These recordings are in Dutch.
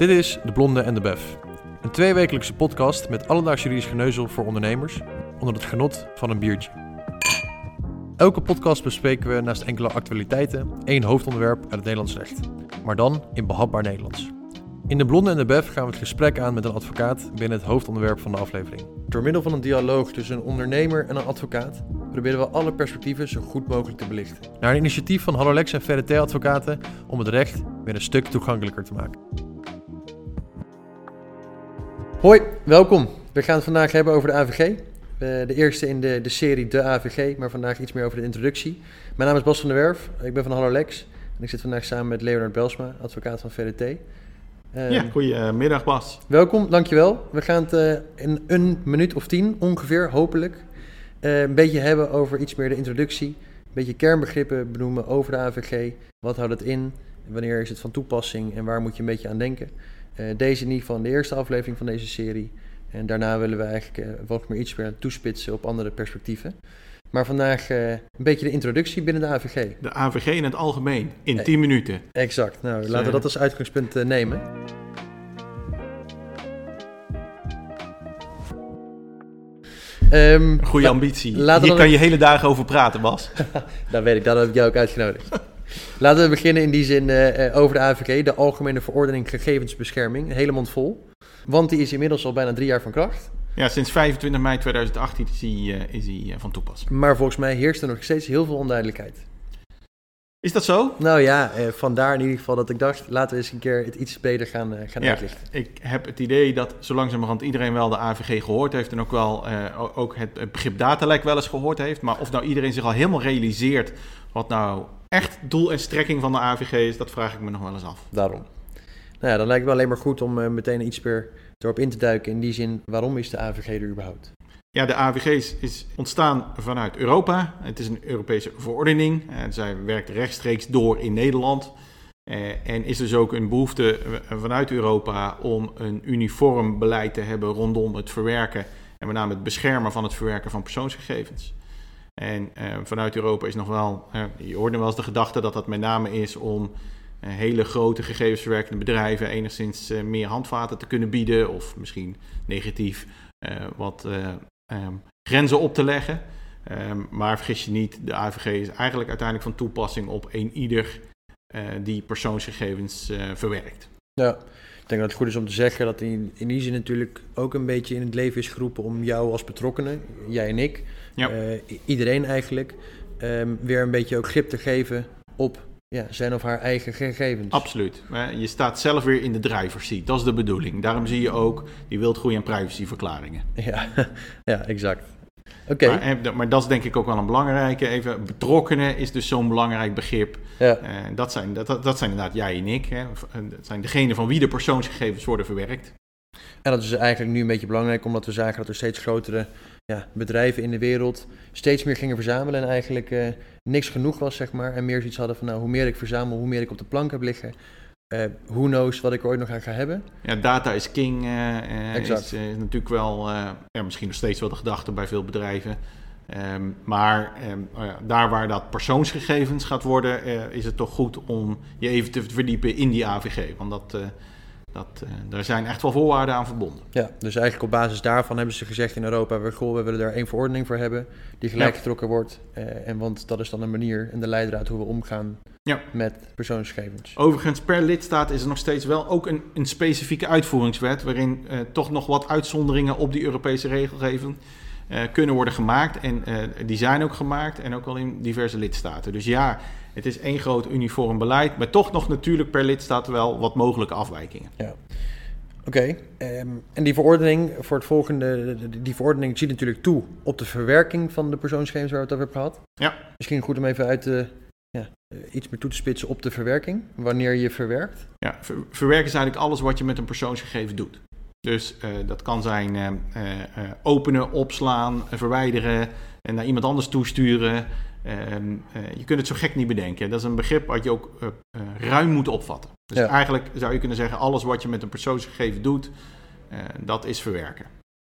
Dit is De Blonde en de Bef. Een tweewekelijkse podcast met alledaags juridisch geneuzel voor ondernemers onder het genot van een biertje. Elke podcast bespreken we naast enkele actualiteiten één hoofdonderwerp uit het Nederlands recht, maar dan in behapbaar Nederlands. In De Blonde en de Bef gaan we het gesprek aan met een advocaat binnen het hoofdonderwerp van de aflevering. Door middel van een dialoog tussen een ondernemer en een advocaat proberen we alle perspectieven zo goed mogelijk te belichten. Naar een initiatief van Hallolex en VRT Advocaten om het recht weer een stuk toegankelijker te maken. Hoi, welkom. We gaan het vandaag hebben over de AVG. Uh, de eerste in de, de serie De AVG, maar vandaag iets meer over de introductie. Mijn naam is Bas van der Werf, ik ben van Hallolex en ik zit vandaag samen met Leonard Belsma, advocaat van VRT. Uh, ja, goedemiddag Bas. Welkom, dankjewel. We gaan het uh, in een minuut of tien ongeveer, hopelijk, uh, een beetje hebben over iets meer de introductie. Een beetje kernbegrippen benoemen over de AVG. Wat houdt het in? Wanneer is het van toepassing en waar moet je een beetje aan denken? Uh, deze in ieder geval de eerste aflevering van deze serie. En daarna willen we eigenlijk uh, wat meer iets meer toespitsen op andere perspectieven. Maar vandaag uh, een beetje de introductie binnen de AVG. De AVG in het algemeen, in 10 minuten. Exact. Nou, laten we dat als uitgangspunt nemen. Um, Goede ambitie. Hier kan je hele dagen over praten, Bas. dat weet ik, daar heb ik jou ook uitgenodigd. Laten we beginnen in die zin uh, over de AVG, de Algemene Verordening Gegevensbescherming. Helemaal vol. Want die is inmiddels al bijna drie jaar van kracht. Ja, sinds 25 mei 2018 is hij, uh, is van toepassing. Maar volgens mij heerst er nog steeds heel veel onduidelijkheid. Is dat zo? Nou ja, eh, vandaar in ieder geval dat ik dacht, laten we eens een keer het iets beter gaan, eh, gaan ja, uitlichten. Ik heb het idee dat zo langzamerhand iedereen wel de AVG gehoord heeft en ook wel eh, ook het, begrip datalek wel eens gehoord heeft. Maar of nou iedereen zich al helemaal realiseert wat nou echt doel en strekking van de AVG is, dat vraag ik me nog wel eens af. Daarom. Nou ja, dan lijkt het wel alleen maar goed om uh, meteen iets meer erop in te duiken. In die zin, waarom is de AVG er überhaupt? Ja, de AVG is, ontstaan vanuit Europa. Het is een Europese verordening. En zij werkt rechtstreeks door in Nederland. Eh, en is dus ook een behoefte vanuit Europa om een uniform beleid te hebben rondom het verwerken en met name het beschermen van het verwerken van persoonsgegevens. En eh, vanuit Europa is nog wel, eh, je hoorde wel eens de gedachte dat dat met name is om eh, hele grote gegevensverwerkende bedrijven enigszins eh, meer handvaten te kunnen bieden, of misschien negatief eh, wat um, grenzen op te leggen. Um, maar vergis je niet, de AVG is eigenlijk uiteindelijk van toepassing op een ieder uh, die persoonsgegevens uh, verwerkt. Ja, ik denk dat het goed is om te zeggen dat in, in die zin natuurlijk ook een beetje in het leven is geroepen om jou als betrokkenen, jij en ik, ja. uh, iedereen eigenlijk, um, weer een beetje ook grip te geven op ja, zijn of haar eigen gegevens. Absoluut. Je staat zelf weer in de driver's seat. Dat is de bedoeling. Daarom zie je ook die wildgroei- en privacyverklaringen. Ja, ja exact. Oké. Okay. Maar, maar, dat is denk ik ook wel een belangrijke. Even, betrokkenen is dus zo'n belangrijk begrip. Ja. Uh, dat, zijn, dat, dat zijn inderdaad jij en ik. Hè. Dat zijn degenen van wie de persoonsgegevens worden verwerkt. En dat is eigenlijk nu een beetje belangrijk, omdat we zagen dat er steeds grotere ja, bedrijven in de wereld steeds meer gingen verzamelen en eigenlijk uh, niks genoeg was, zeg maar. En meer zoiets hadden van, nou, hoe meer ik verzamel, hoe meer ik op de plank heb liggen. Uh, who knows wat ik ooit nog aan ga hebben. Ja, data is king. Uh, exact. Is, is, natuurlijk wel, ja, misschien nog steeds wel de gedachte bij veel bedrijven. Um, maar um, uh, daar waar dat persoonsgegevens gaat worden, is het toch goed om je even te verdiepen in die AVG. Want dat, dat, daar zijn echt wel voorwaarden aan verbonden. Ja, dus eigenlijk op basis daarvan hebben ze gezegd in Europa, we, goh, we willen daar één verordening voor hebben die gelijk ja. getrokken wordt. en want dat is dan een manier en de leidraad hoe we omgaan ja. met persoonsgegevens. Overigens, per lidstaat is er nog steeds wel ook een, een specifieke uitvoeringswet, waarin toch nog wat uitzonderingen op die Europese regelgeving kunnen worden gemaakt. En die zijn ook gemaakt en ook al in diverse lidstaten. Dus ja, het is één groot uniform beleid, maar toch nog natuurlijk per lidstaat wel wat mogelijke afwijkingen. Ja. Oké, okay. um, en die verordening voor het volgende, die verordening ziet natuurlijk toe op de verwerking van de persoonsgegevens waar we het over hebben gehad. Ja. Misschien goed om even uit te, ja, iets meer toe te spitsen op de verwerking, wanneer je verwerkt. Ja, ver verwerken is eigenlijk alles wat je met een persoonsgegeven doet. Dus uh, dat kan zijn uh, uh, openen, opslaan, verwijderen en naar iemand anders toesturen. Ehm, je kunt het zo gek niet bedenken. Dat is een begrip wat je ook ruim moet opvatten. Dus ja. eigenlijk zou je kunnen zeggen, alles wat je met een persoonsgegeven doet, dat is verwerken.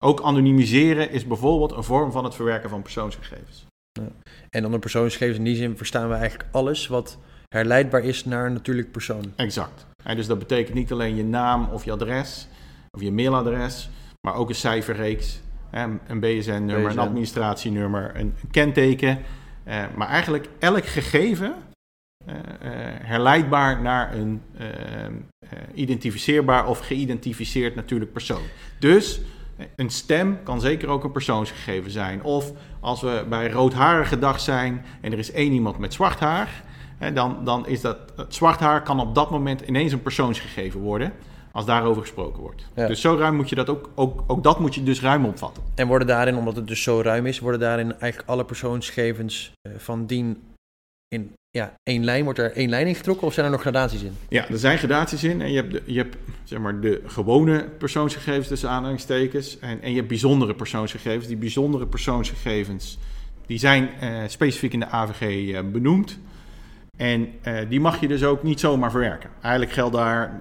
Ook anonimiseren is bijvoorbeeld een vorm van het verwerken van persoonsgegevens. Ja. En onder persoonsgegevens in die zin verstaan we eigenlijk alles wat herleidbaar is naar een natuurlijk persoon. Exact. En dus dat betekent niet alleen je naam of je adres of je mailadres, maar ook een cijferreeks, een BSN-nummer, BSN. een administratienummer, een kenteken. Eh, maar eigenlijk elk gegeven eh, eh, herleidbaar naar een identificeerbaar of geïdentificeerd natuurlijk persoon. Dus een stem kan zeker ook een persoonsgegeven zijn. Of als we bij roodharige dag zijn en er is één iemand met zwart haar, dan, dan is dat het zwart haar kan op dat moment ineens een persoonsgegeven worden. Als daarover gesproken wordt. Ja. Dus zo ruim moet je dat ook, ook, ook dat moet je dus ruim opvatten. En worden daarin, omdat het dus zo ruim is, worden daarin eigenlijk alle persoonsgegevens eh, van dien in ja, één lijn, wordt er één lijn in getrokken of zijn er nog gradaties in? Ja, er zijn gradaties in. En je hebt, de, je hebt zeg maar, de gewone persoonsgegevens tussen aanhalingstekens. En, en je hebt bijzondere persoonsgegevens. Die bijzondere persoonsgegevens die zijn eh, specifiek in de AVG eh, benoemd. En eh, die mag je dus ook niet zomaar verwerken. Eigenlijk geldt daar...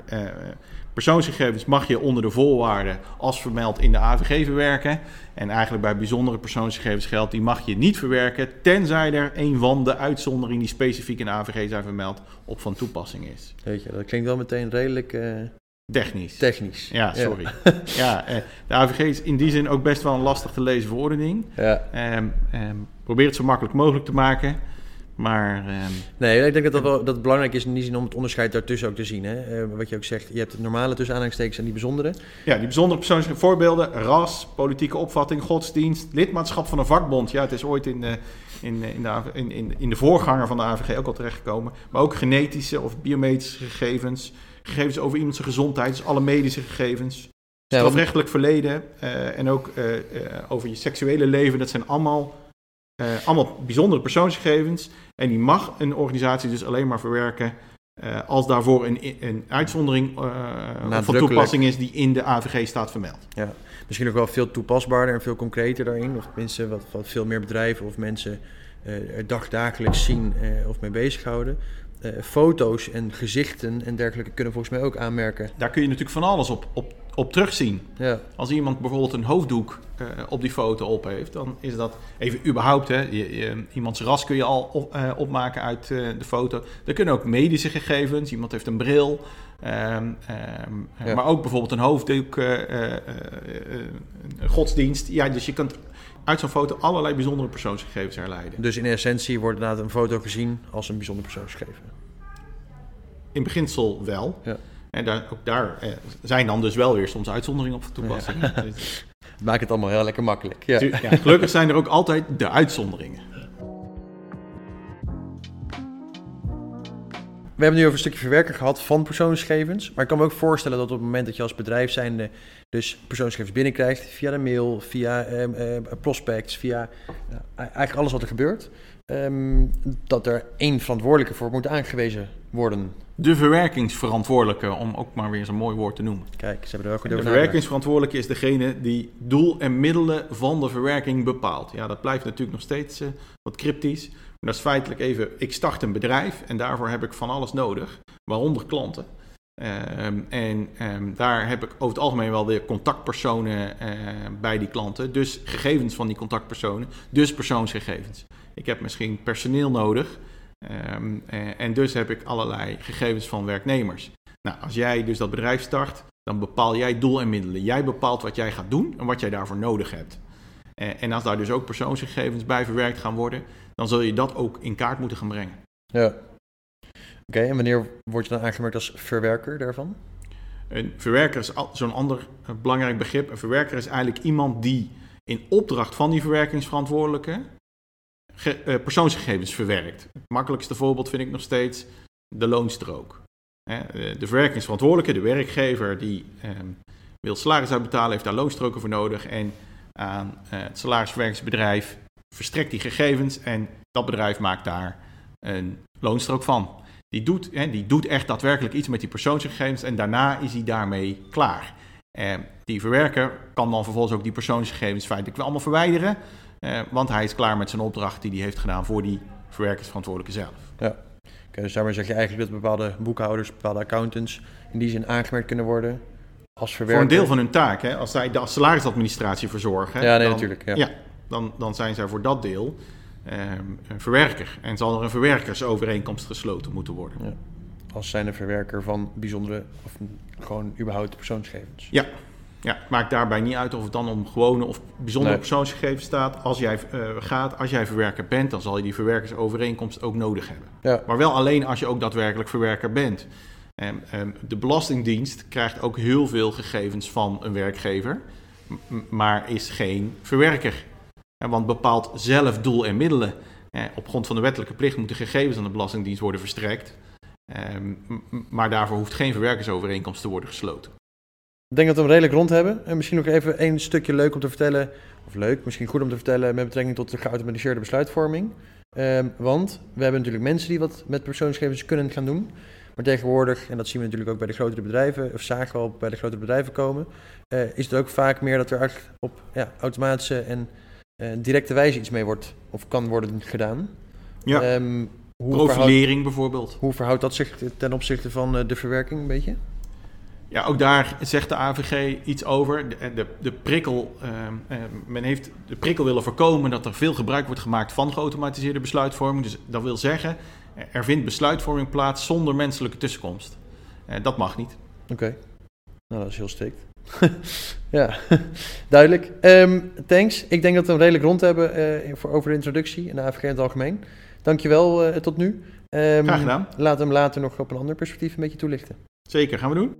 persoonsgegevens mag je onder de voorwaarden als vermeld in de AVG verwerken. En eigenlijk bij bijzondere persoonsgegevens geldt, die mag je niet verwerken, tenzij er een van de uitzonderingen die specifiek in de AVG zijn vermeld op van toepassing is. Weet je, dat klinkt wel meteen redelijk eh, Technisch. technisch. Ja, sorry. Ja, eh, de AVG is in die zin ook best wel een lastig te lezen verordening. Ja. Ehm, ehm, probeer het zo makkelijk mogelijk te maken. Maar ehm, Nee, ik denk dat, dat, wel, dat het belangrijk is in die zin om het onderscheid daartussen ook te zien. Hè? Eh, wat je ook zegt, je hebt het normale tussen aanhalingstekens en die bijzondere. ja, die bijzondere persoonlijke voorbeelden, ras, politieke opvatting, godsdienst, lidmaatschap van een vakbond. Ja, het is ooit in de, in, in de, in, in, in de voorganger van de AVG ook al terechtgekomen. Maar ook genetische of biometrische gegevens, gegevens over iemands gezondheid, dus alle medische gegevens. Strafrechtelijk verleden eh, en ook eh, eh, over je seksuele leven. Dat zijn allemaal, eh, allemaal bijzondere persoonsgegevens. En die mag een organisatie dus alleen maar verwerken eh, als daarvoor een, een uitzondering eh, van toepassing is die in de AVG staat vermeld. Ja, misschien ook wel veel toepasbaarder en veel concreter daarin. Of tenminste wat, wat veel meer bedrijven of mensen er dagdagelijks zien of mee bezighouden. Foto's en gezichten en dergelijke kunnen volgens mij ook aanmerken. Daar kun je natuurlijk van alles op, op, op terugzien. Ja, Als iemand bijvoorbeeld een hoofddoek eh, op die foto op heeft, dan is dat even überhaupt. Hè, je, je- iemands ras kun je al op- eh, opmaken uit eh, de foto. Er kunnen ook medische gegevens. Iemand heeft een bril. ehm, ehm, eh, Ja. Maar ook bijvoorbeeld een hoofddoek, een godsdienst. Ja, dus je kunt uit zo'n foto allerlei bijzondere persoonsgegevens herleiden. dus in essentie wordt inderdaad een foto gezien als een bijzonder persoonsgegeven. In beginsel wel. Ja. En daar, ook daar zijn dan dus wel weer soms uitzonderingen op van toepassing. Dus- Het maakt het allemaal heel lekker makkelijk. Ja. Gelukkig zijn er ook altijd de uitzonderingen. We hebben nu over een stukje verwerken gehad van persoonsgegevens. Maar ik kan me ook voorstellen dat op het moment dat je als bedrijf zijnde dus persoonsgegevens binnenkrijgt via de mail, via eh, prospects, via ja, eigenlijk alles wat er gebeurt, ehm, dat er één verantwoordelijke voor moet aangewezen worden. De verwerkingsverantwoordelijke, om ook maar weer zo'n mooi woord te noemen. Kijk, ze hebben er wel goed De over verwerkingsverantwoordelijke is degene die doel en middelen van de verwerking bepaalt. Ja, dat blijft natuurlijk nog steeds eh, wat cryptisch. Maar dat is feitelijk even, ik start een bedrijf en daarvoor heb ik van alles nodig, waaronder klanten. Ehm, en ehm, daar heb ik over het algemeen wel weer contactpersonen eh, bij die klanten. Dus gegevens van die contactpersonen, dus persoonsgegevens. Ik heb misschien personeel nodig. Ehm, eh, en dus heb ik allerlei gegevens van werknemers. Nou, als jij dus dat bedrijf start, dan bepaal jij doel en middelen. Jij bepaalt wat jij gaat doen en wat jij daarvoor nodig hebt. Eh, en als daar dus ook persoonsgegevens bij verwerkt gaan worden, dan zul je dat ook in kaart moeten gaan brengen. Ja. Oké, en wanneer word je dan aangemerkt als verwerker daarvan? Een verwerker is zo'n ander eh, belangrijk begrip. Een verwerker is eigenlijk iemand die in opdracht van die verwerkingsverantwoordelijke persoonsgegevens verwerkt. Het makkelijkste voorbeeld vind ik nog steeds de loonstrook. Eh, De verwerkingsverantwoordelijke, de werkgever die ehm, wil salaris uitbetalen, heeft daar loonstroken voor nodig. En eh, het salarisverwerkingsbedrijf verstrekt die gegevens en dat bedrijf maakt daar een loonstrook van. Die doet, die doet echt daadwerkelijk iets met die persoonsgegevens en daarna is hij daarmee klaar. Eh, die verwerker kan dan vervolgens ook die persoonsgegevens feitelijk wel allemaal verwijderen, eh, want hij is klaar met zijn opdracht die hij heeft gedaan voor die verwerkingsverantwoordelijke zelf. Oké, dus daarmee zeg je eigenlijk dat bepaalde boekhouders, bepaalde accountants in die zin aangemerkt kunnen worden als Voor verwerker. een deel van hun taak, hè, als zij de salarisadministratie verzorgen, Ja, nee, dan, natuurlijk. Ja. ja, dan, dan zijn zij voor dat deel ehm, een verwerker. En zal er een verwerkersovereenkomst gesloten moeten worden. Als zijnde verwerker van bijzondere of gewoon überhaupt persoonsgegevens. Ja. Ja, het maakt daarbij niet uit of het dan om gewone of bijzondere Nee. persoonsgegevens staat. Als jij eh, gaat, als jij verwerker bent, dan zal je die verwerkersovereenkomst ook nodig hebben. Ja, Maar wel alleen als je ook daadwerkelijk verwerker bent. En, ehm, de Belastingdienst krijgt ook heel veel gegevens van een werkgever, maar is geen verwerker. En want bepaalt zelf doel en middelen. Eh, op grond van de wettelijke plicht moeten gegevens aan de Belastingdienst worden verstrekt. Ehm, maar daarvoor hoeft geen verwerkersovereenkomst te worden gesloten. ik denk dat we hem redelijk rond hebben. En misschien nog even één stukje leuk om te vertellen, of leuk, misschien goed om te vertellen met betrekking tot de geautomatiseerde besluitvorming. Ehm, want we hebben natuurlijk mensen die wat met persoonsgegevens kunnen gaan doen. Maar tegenwoordig, en dat zien we natuurlijk ook bij de grotere bedrijven, of zagen we al bij de grotere bedrijven komen, eh, is het ook vaak meer dat er op ja, automatische en eh, directe wijze iets mee wordt of kan worden gedaan. Ja, Ehm, hoe, profilering bijvoorbeeld. hoe verhoudt dat zich ten opzichte van eh, de verwerking een beetje? Ja, ook daar zegt de AVG iets over. De, de, de, prikkel, ehm, eh, men heeft de prikkel willen voorkomen dat er veel gebruik wordt gemaakt van geautomatiseerde besluitvorming. Dus dat wil zeggen, er vindt besluitvorming plaats zonder menselijke tussenkomst. Eh, dat mag niet. Oké. Nou, dat is heel strikt. ja, duidelijk. Ehm, thanks. Ik denk dat we hem redelijk rond hebben eh, voor, over de introductie en de AVG in het algemeen. Dankjewel eh tot nu. Ehm, Graag gedaan. Laat hem later nog op een ander perspectief een beetje toelichten. Zeker, gaan we doen.